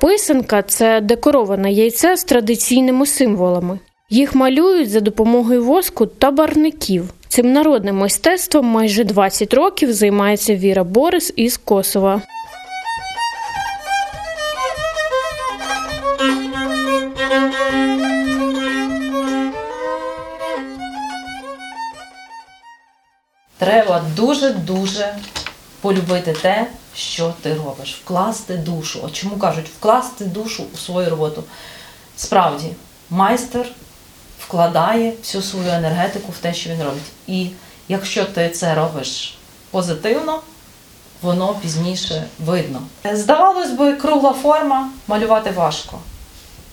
Писанка це декороване яйце з традиційними символами. Їх малюють за допомогою воску та барників. Цим народним мистецтвом майже 20 років займається Віра Борис із Косова. Треба дуже-дуже полюбити те, що ти робиш, вкласти душу. От чому кажуть, вкласти душу у свою роботу. Справді, майстер вкладає всю свою енергетику в те, що він робить. І якщо ти це робиш позитивно, воно пізніше видно. Здавалось би, кругла форма малювати важко.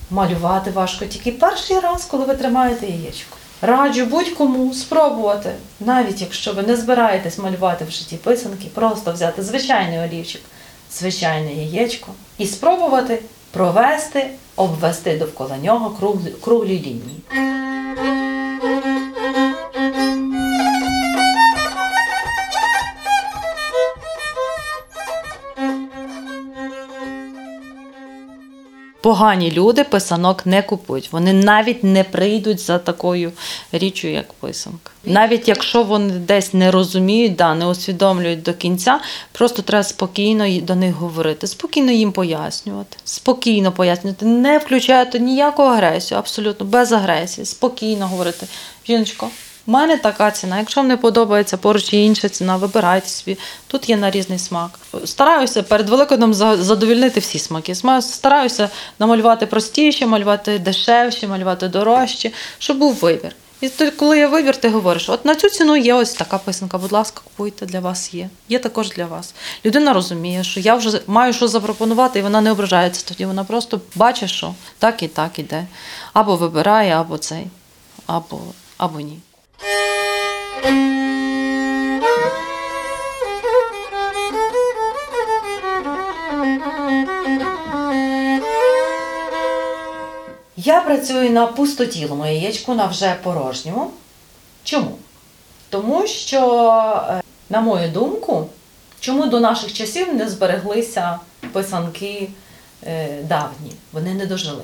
Малювати важко тільки перший раз, коли ви тримаєте яєчко. Раджу будь-кому спробувати, навіть якщо ви не збираєтесь малювати в житті писанки, просто взяти звичайний олівчик, звичайне яєчко і спробувати провести, обвести довкола нього круглі, круглі лінії. Погані люди писанок не купують. Вони навіть не прийдуть за такою річчю, як писанка. Навіть якщо вони десь не розуміють, да, не усвідомлюють до кінця, просто треба спокійно до них говорити, спокійно їм пояснювати, спокійно пояснювати, не включаючи ніяку агресію, абсолютно без агресії, спокійно говорити. Жіночко, у мене така ціна. Якщо не подобається поруч є інша ціна, вибирайте собі. Тут є на різний смак. Стараюся перед Великоднем за- задовільнити всі смаки. Стараюся намалювати простіше, малювати дешевше, малювати дорожче, щоб був вибір. І коли є вибір, ти говориш: от на цю ціну є ось така писанка, будь ласка, купуйте, для вас є. Є також для вас. Людина розуміє, що я вже маю що запропонувати, і вона не ображається тоді. Вона просто бачить, що так і так іде. Або вибирає, або цей, або, або ні. Я працюю на пустотілому яєчку, на вже порожньому. Чому? Тому що, е, на мою думку, чому до наших часів не збереглися писанки е, давні? Вони не дожили.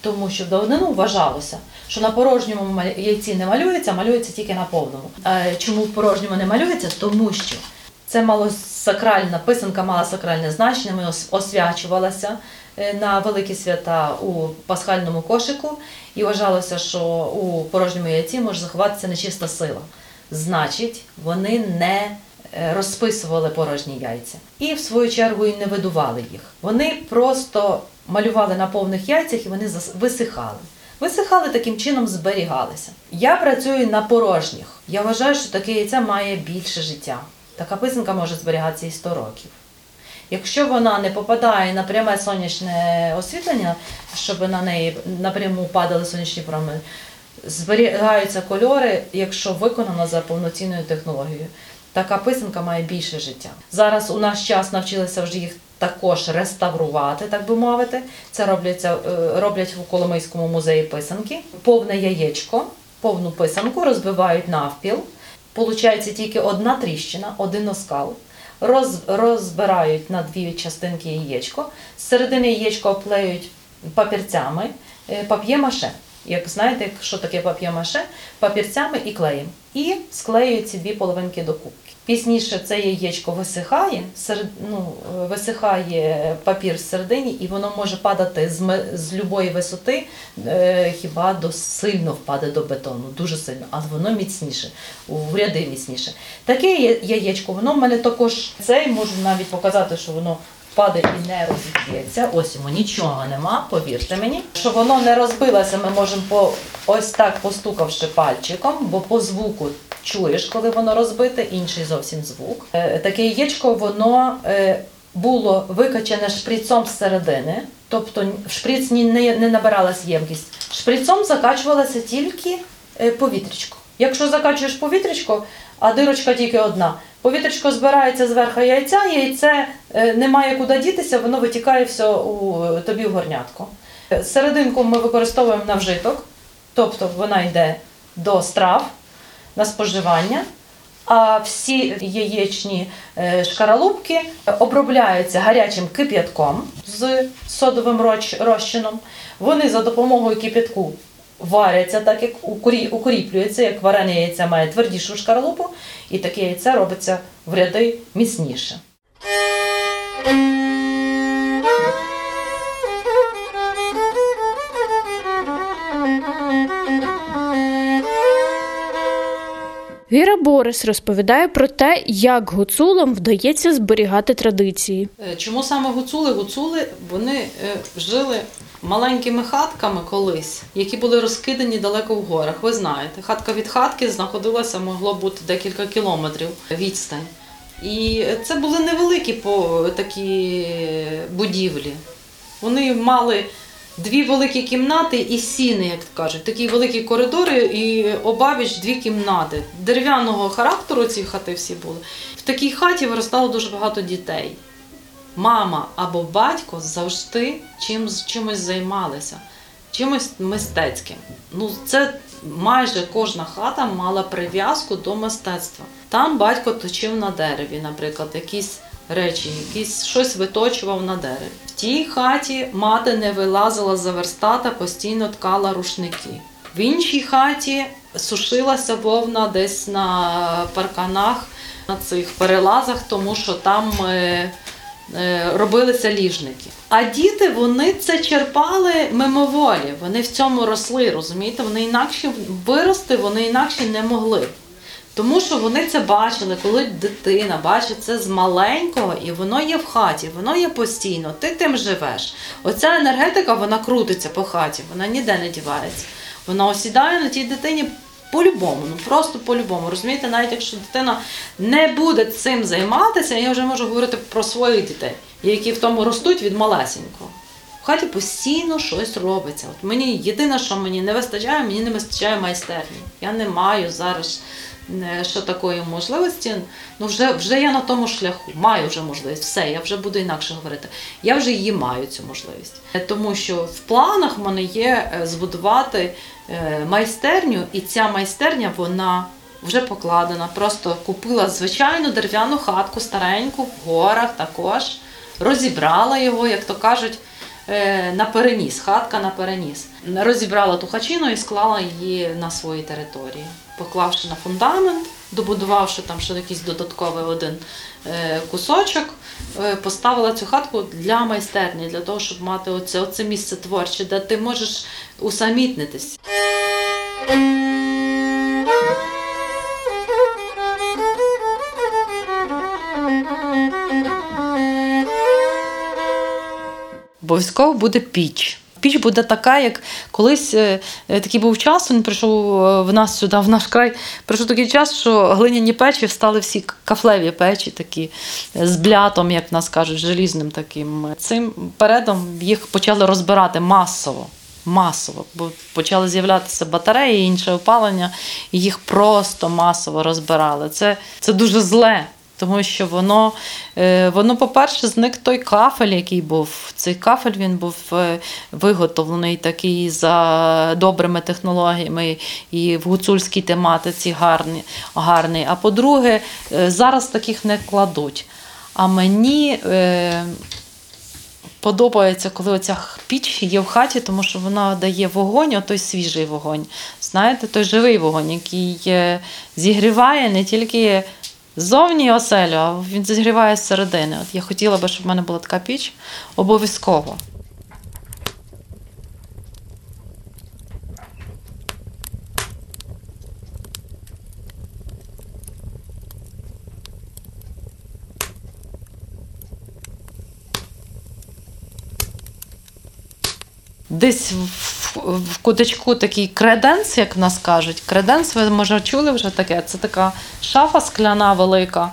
Тому що в давнину вважалося, що на порожньому яйці не малюється, малюється тільки на повному. Чому в порожньому не малюється? Тому що це мало сакральна писанка мала сакральне значення, ми освячувалася е, на великі свята у пасхальному кошику, і вважалося, що у порожньому яйці може заховатися нечиста сила. Значить, вони не розписували порожні яйця. І в свою чергу і не видували їх. Вони просто малювали на повних яйцях і вони висихали. Висихали таким чином, зберігалися. Я працюю на порожніх. Я вважаю, що таке яйце має більше життя. Така писанка може зберігатися і 100 років. Якщо вона не попадає на пряме сонячне освітлення, щоб на неї напряму падали сонячні промені, зберігаються кольори, якщо виконано за повноцінною технологією. Така писанка має більше життя. Зараз у наш час навчилися вже їх також реставрувати, так би мовити. Це робляться, е, роблять в Коломийському музеї писанки. Повне яєчко, повну писанку розбивають навпіл. Получається тільки одна тріщина, один оскал. Роз, розбирають на дві частинки яєчко. З середини яєчко оплеють папірцями, е, пап'є-маше. Як знаєте, що таке пап'є-маше? Папірцями і клеєм. І склеюють ці дві половинки докупки. Пізніше це яєчко висихає, серед, ну, висихає папір всередині, і воно може падати з, з любої висоти, е, хіба до сильно впаде до бетону, дуже сильно, а воно міцніше, у ряди міцніше. Таке яєчко, воно в мене також цей можу навіть показати, що воно впаде і не розіб'ється. Ось йому нічого нема, повірте мені. Що воно не розбилося, ми можемо по ось так постукавши пальчиком, бо по звуку чуєш, коли воно розбите, інший зовсім звук. Е, Таке яєчко, воно е, було викачане шприцом з середини, тобто в шприц не, не набиралась ємкість. Шприцом закачувалося тільки е, повітрячко. Якщо закачуєш повітрячко, а дирочка тільки одна. Повітрячко збирається зверху яйця, яйце е, немає куди дітися, воно витікає все у тобі в горнятку. Серединку ми використовуємо на вжиток, тобто вона йде до страв на споживання. А всі яєчні е, шкаралупки обробляються гарячим кип'ятком з содовим розчином. Вони за допомогою кип'ятку варяться, так як укрі- як варене яйце має твердішу шкаралупу, і таке яйце робиться в ряди міцніше. Віра Борис розповідає про те, як гуцулам вдається зберігати традиції. Е, Чому саме гуцули? Гуцули вони е, жили маленькими хатками колись, які були розкидані далеко в горах. Ви знаєте, хатка від хатки знаходилася, могло бути декілька кілометрів відстань. І це були невеликі по такі будівлі. Вони мали дві великі кімнати і сіни, як кажуть, такі великі коридори і обабіч дві кімнати. Дерев'яного характеру ці хати всі були. В такій хаті виростало дуже багато дітей. Мама або батько завжди чим, чимось займалися, чимось мистецьким. Ну, це майже кожна хата мала прив'язку до мистецтва. Там батько точив на дереві, наприклад, якісь речі, якісь щось виточував на дереві. В тій хаті мати не вилазила за верстата, постійно ткала рушники. В іншій хаті сушилася вовна десь на парканах, на цих перелазах, тому що там е, е, робилися ліжники. А діти вони це черпали мимоволі. Вони в цьому росли, розумієте? Вони інакше вирости, вони інакше не могли. Тому що вони це бачили, коли дитина бачить це з маленького, і воно є в хаті, воно є постійно, ти тим живеш. Оця енергетика вона крутиться по хаті, вона ніде не дівається. Вона осідає на тій дитині по-любому, ну просто по-любому. Розумієте, навіть якщо дитина не буде цим займатися, я вже можу говорити про своїх дітей, які в тому ростуть від малесенького. В хаті постійно щось робиться. От мені єдине, що мені не вистачає, мені не вистачає майстерні. Я не маю зараз е, що такої можливості. Ну вже, вже я на тому шляху, маю вже можливість. Все, я вже буду інакше говорити. Я вже її маю цю можливість. Е, Тому що в планах в мене є е, збудувати майстерню, і ця майстерня вона вже покладена. Просто купила звичайну дерев'яну хатку стареньку в горах також. Розібрала його, як то кажуть, на переніс, хатка на переніс. Розібрала ту хачину і склала її на своїй території, поклавши на фундамент, добудувавши там ще якийсь додатковий один е, кусочок, е, поставила цю хатку для майстерні, для того, щоб мати оце, оце місце творче, де ти можеш усамітнитись. Обов'язково буде піч. Піч буде така, як колись е, е, такий був час, він прийшов е, в нас сюди, в наш край. Прийшов такий час, що глиняні печі стали всі кафлеві печі, такі з блятом, як нас кажуть, желізним таким. Цим передом їх почали розбирати масово. Масово, бо почали з'являтися батареї, інше опалення, і їх просто масово розбирали. Це, це дуже зле. Тому що воно, е, воно, по-перше, зник той кафель, який був. Цей кафель він був е, виготовлений такий за добрими технологіями і в гуцульській тематиці гарний. гарний. А по-друге, е, зараз таких не кладуть. А мені подобається, коли оця піч є в хаті, тому що вона дає вогонь, той свіжий вогонь. Знаєте, той живий вогонь, який зігріває не тільки ззовні оселю, а він зігріває зсередини. От я хотіла би, щоб в мене була така піч обов'язково. Десь в, куточку такий креденс, як в нас кажуть. Креденс, ви може чули вже таке. Це така шафа скляна велика.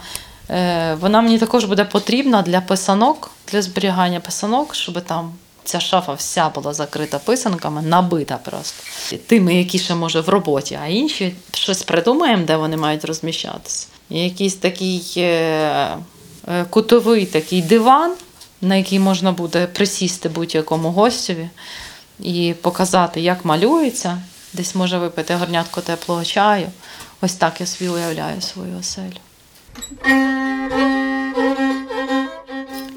Е, вона мені також буде потрібна для писанок, для зберігання писанок, щоб там ця шафа вся була закрита писанками, набита просто. Тими, які ще може в роботі, а інші щось придумаємо, де вони мають розміщатися. Якийсь такий е, е, кутовий такий диван, на який можна буде присісти будь-якому гостеві і показати, як малюється. Десь може випити горнятко теплого чаю. Ось так я собі уявляю свою оселю.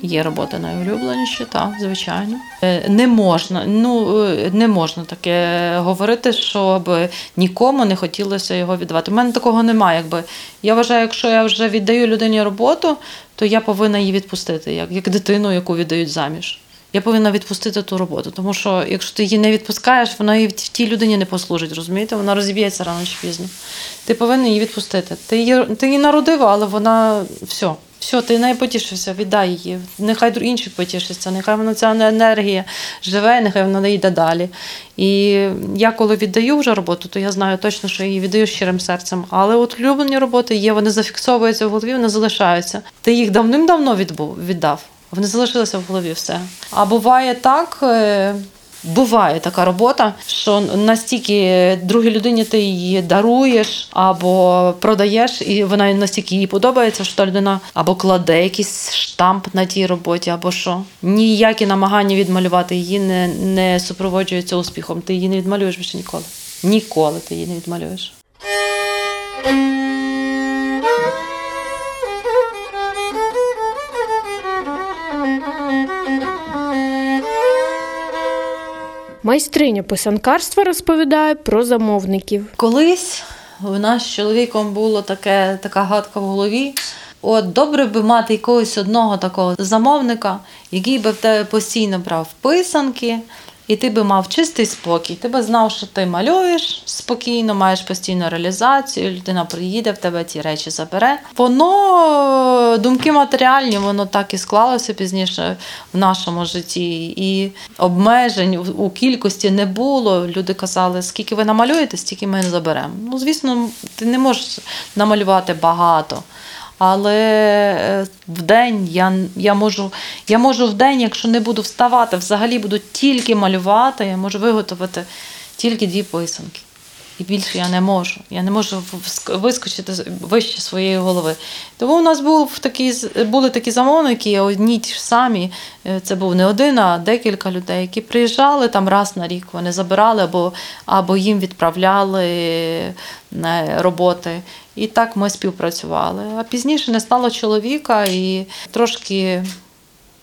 Є роботи найулюбленіші, так, звичайно. Е, Не можна, ну е, не можна таке говорити, щоб нікому не хотілося його віддавати. У мене такого немає. Якби я вважаю, якщо я вже віддаю людині роботу, то я повинна її відпустити, як, як дитину, яку віддають заміж. Я повинна відпустити ту роботу, тому що якщо ти її не відпускаєш, вона і в тій людині не послужить, розумієте? Вона розіб'ється рано чи пізно. Ти повинен її відпустити. Ти її, ти її народив, але вона все. Все, ти не потішився, віддай її. Нехай інші потішаться, нехай вона ця енергія живе, нехай вона йде далі. І я коли віддаю вже роботу, то я знаю точно, що її віддаю щирим серцем. Але от улюблені роботи є, вони зафіксовуються в голові, вони залишаються. Ти їх давним-давно віддав. Вони залишилися в голові все. А буває так. е, Буває така робота, що настільки другій людині ти її даруєш або продаєш, і вона настільки їй подобається, що та людина або кладе якийсь штамп на тій роботі, або що. Ніякі намагання відмалювати її не, не супроводжуються успіхом. Ти її не відмалюєш більше ніколи. Ніколи ти її не відмалюєш. Майстриня писанкарства розповідає про замовників. Колись у нас з чоловіком було таке, така гадка в голові. От добре би мати якогось одного такого замовника, який би в тебе постійно брав писанки, і ти би мав чистий спокій. Ти би знав, що ти малюєш спокійно, маєш постійну реалізацію, людина приїде, в тебе ці речі забере. Воно думки матеріальні, воно так і склалося пізніше в нашому житті. І обмежень у- кількості не було. Люди казали, скільки ви намалюєте, стільки ми заберемо. Ну, звісно, ти не можеш намалювати багато. Але е, в день я, я, можу, я можу в день, якщо не буду вставати, взагалі буду тільки малювати, я можу виготовити тільки дві писанки. І більше я не можу. Я не можу вискочити вище своєї голови. Тому у нас був такий, з- були такі замовники, одні ті ж самі. Е, Це був не один, а декілька людей, які приїжджали там раз на рік. Вони забирали або, або їм відправляли е, роботи. І так ми співпрацювали. А пізніше не стало чоловіка і трошки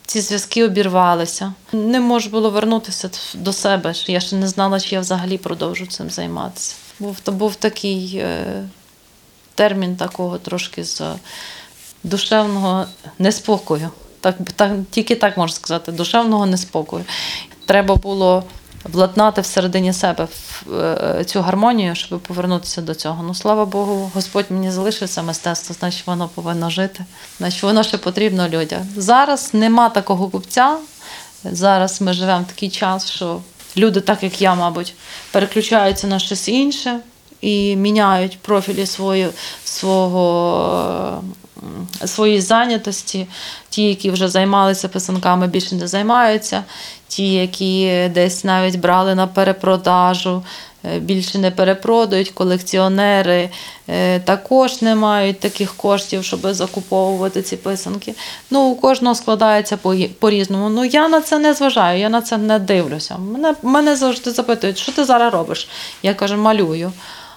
ці зв'язки обірвалися. Не можу було вернутися до себе. Я ще не знала, чи я взагалі продовжу цим займатися. Був, то був такий е, термін такого трошки з душевного неспокою. Так, так, тільки так можна сказати, душевного неспокою. Треба було владнати всередині себе в- е, цю гармонію, щоб повернутися до цього. Ну, слава Богу, Господь мені залишив це мистецтво, значить воно повинно жити, значить воно ще потрібно людям. Зараз нема такого купця. Зараз ми живемо в такий час, що люди, так як я, мабуть, переключаються на щось інше і міняють профілі свої, свого, своєї зайнятості. Ті, які вже займалися писанками, більше не займаються. Ті, які десь навіть брали на перепродажу, більше не перепродають. Колекціонери е, також не мають таких коштів, щоб закуповувати ці писанки. Ну, у кожного складається по- по-різному. Ну, я на це не зважаю, я на це не дивлюся. Мене, мене завжди запитують, що ти зараз робиш? Я кажу, малюю.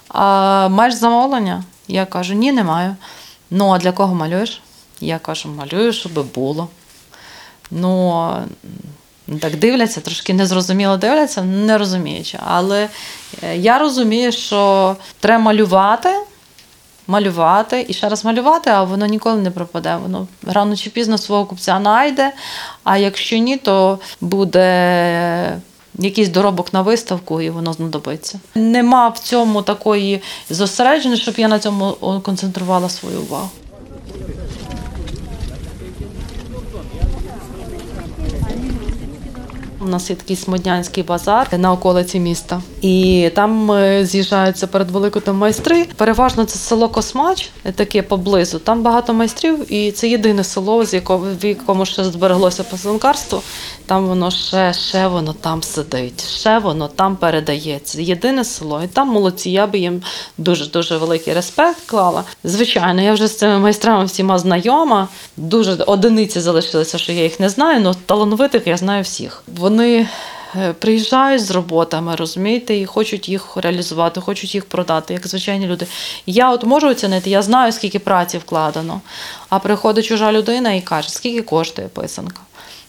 А маєш замовлення? Я кажу, ні, не маю. Ну, а для кого малюєш? Я кажу, малюю, щоб було. Ну, так дивляться, трошки незрозуміло дивляться, не розуміючи. Але е, я розумію, що треба малювати, малювати і ще раз малювати, а воно ніколи не пропаде. Воно рано чи пізно свого купця знайде. А якщо ні, то буде якийсь доробок на виставку, і воно знадобиться. Нема в цьому такої зосередженості, щоб я на цьому концентрувала свою увагу. У нас є такий смоднянський базар на околиці міста, і там е, з'їжджаються перед великим майстри. Переважно це село Космач, е, таке поблизу. Там багато майстрів, і це єдине село, з якого в якому ще збереглося пасанкарство. Там воно ще, ще воно там сидить, ще воно там передається. Єдине село, і там молодці. Я би їм дуже дуже великий респект клала. Звичайно, я вже з цими майстрами всіма знайома. Дуже одиниці залишилися, що я їх не знаю, але талановитих я знаю всіх. Вони е, приїжджають з роботами, розумієте, і хочуть їх реалізувати, хочуть їх продати, як звичайні люди. Я от можу оцінити, я знаю, скільки праці вкладено. А приходить чужа людина і каже, скільки коштує писанка.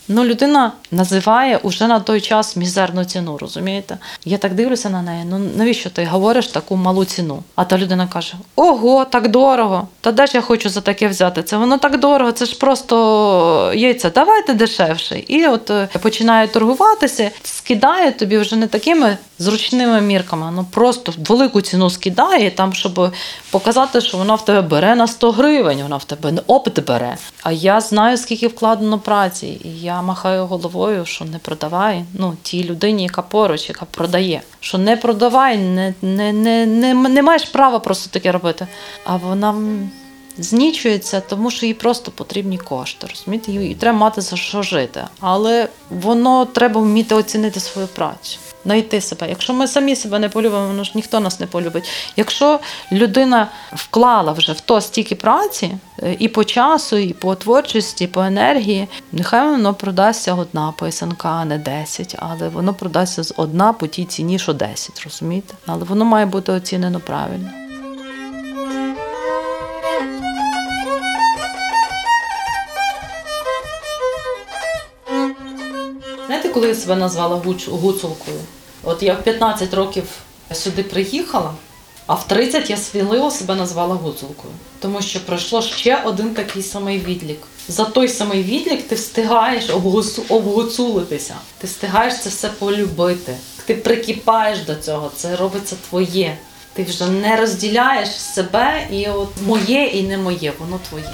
Ну, людина називає уже на той час мізерну ціну, розумієте? Я так дивлюся на неї. Ну навіщо ти говориш таку малу ціну? А та людина каже: Ого, так дорого! Та де ж я хочу за таке взяти? Це воно так дорого, це ж просто яйця, давайте дешевше. І от е, починає торгуватися, скидає тобі вже не такими зручними мірками, ну просто велику ціну скидає, там, щоб показати, що вона в тебе бере на 100 гривень, вона в тебе не опит бере. А я знаю, скільки вкладено праці, і я махаю головою, що не продавай. Ну, тій людині, яка поруч, яка продає. Що не продавай, не, не, не, не, не маєш права просто таке робити. А вона знічується, тому що їй просто потрібні кошти. Розумієте, їй треба мати за що жити. Але воно треба вміти оцінити свою працю. Знайти себе. Якщо ми самі себе не полюбимо, воно ж ніхто нас не полюбить. Якщо людина вклала вже в то стільки праці е, і по часу, і по творчості, і по енергії, нехай воно продасться одна писанка, а не 10, але воно продасться з одна по тій ціні, що 10, розумієте? Але воно має бути оцінено правильно. Знаєте, коли я себе назвала гуцулкою? От я в 15 років сюди приїхала, а в 30 я сміливо себе назвала гуцулкою. Тому що пройшло ще один такий самий відлік. За той самий відлік ти встигаєш обгуцу- обгуцулитися, ти встигаєш це все полюбити. Ти прикипаєш до цього, це робиться твоє. Ти вже не розділяєш себе і от моє і не моє, воно твоє.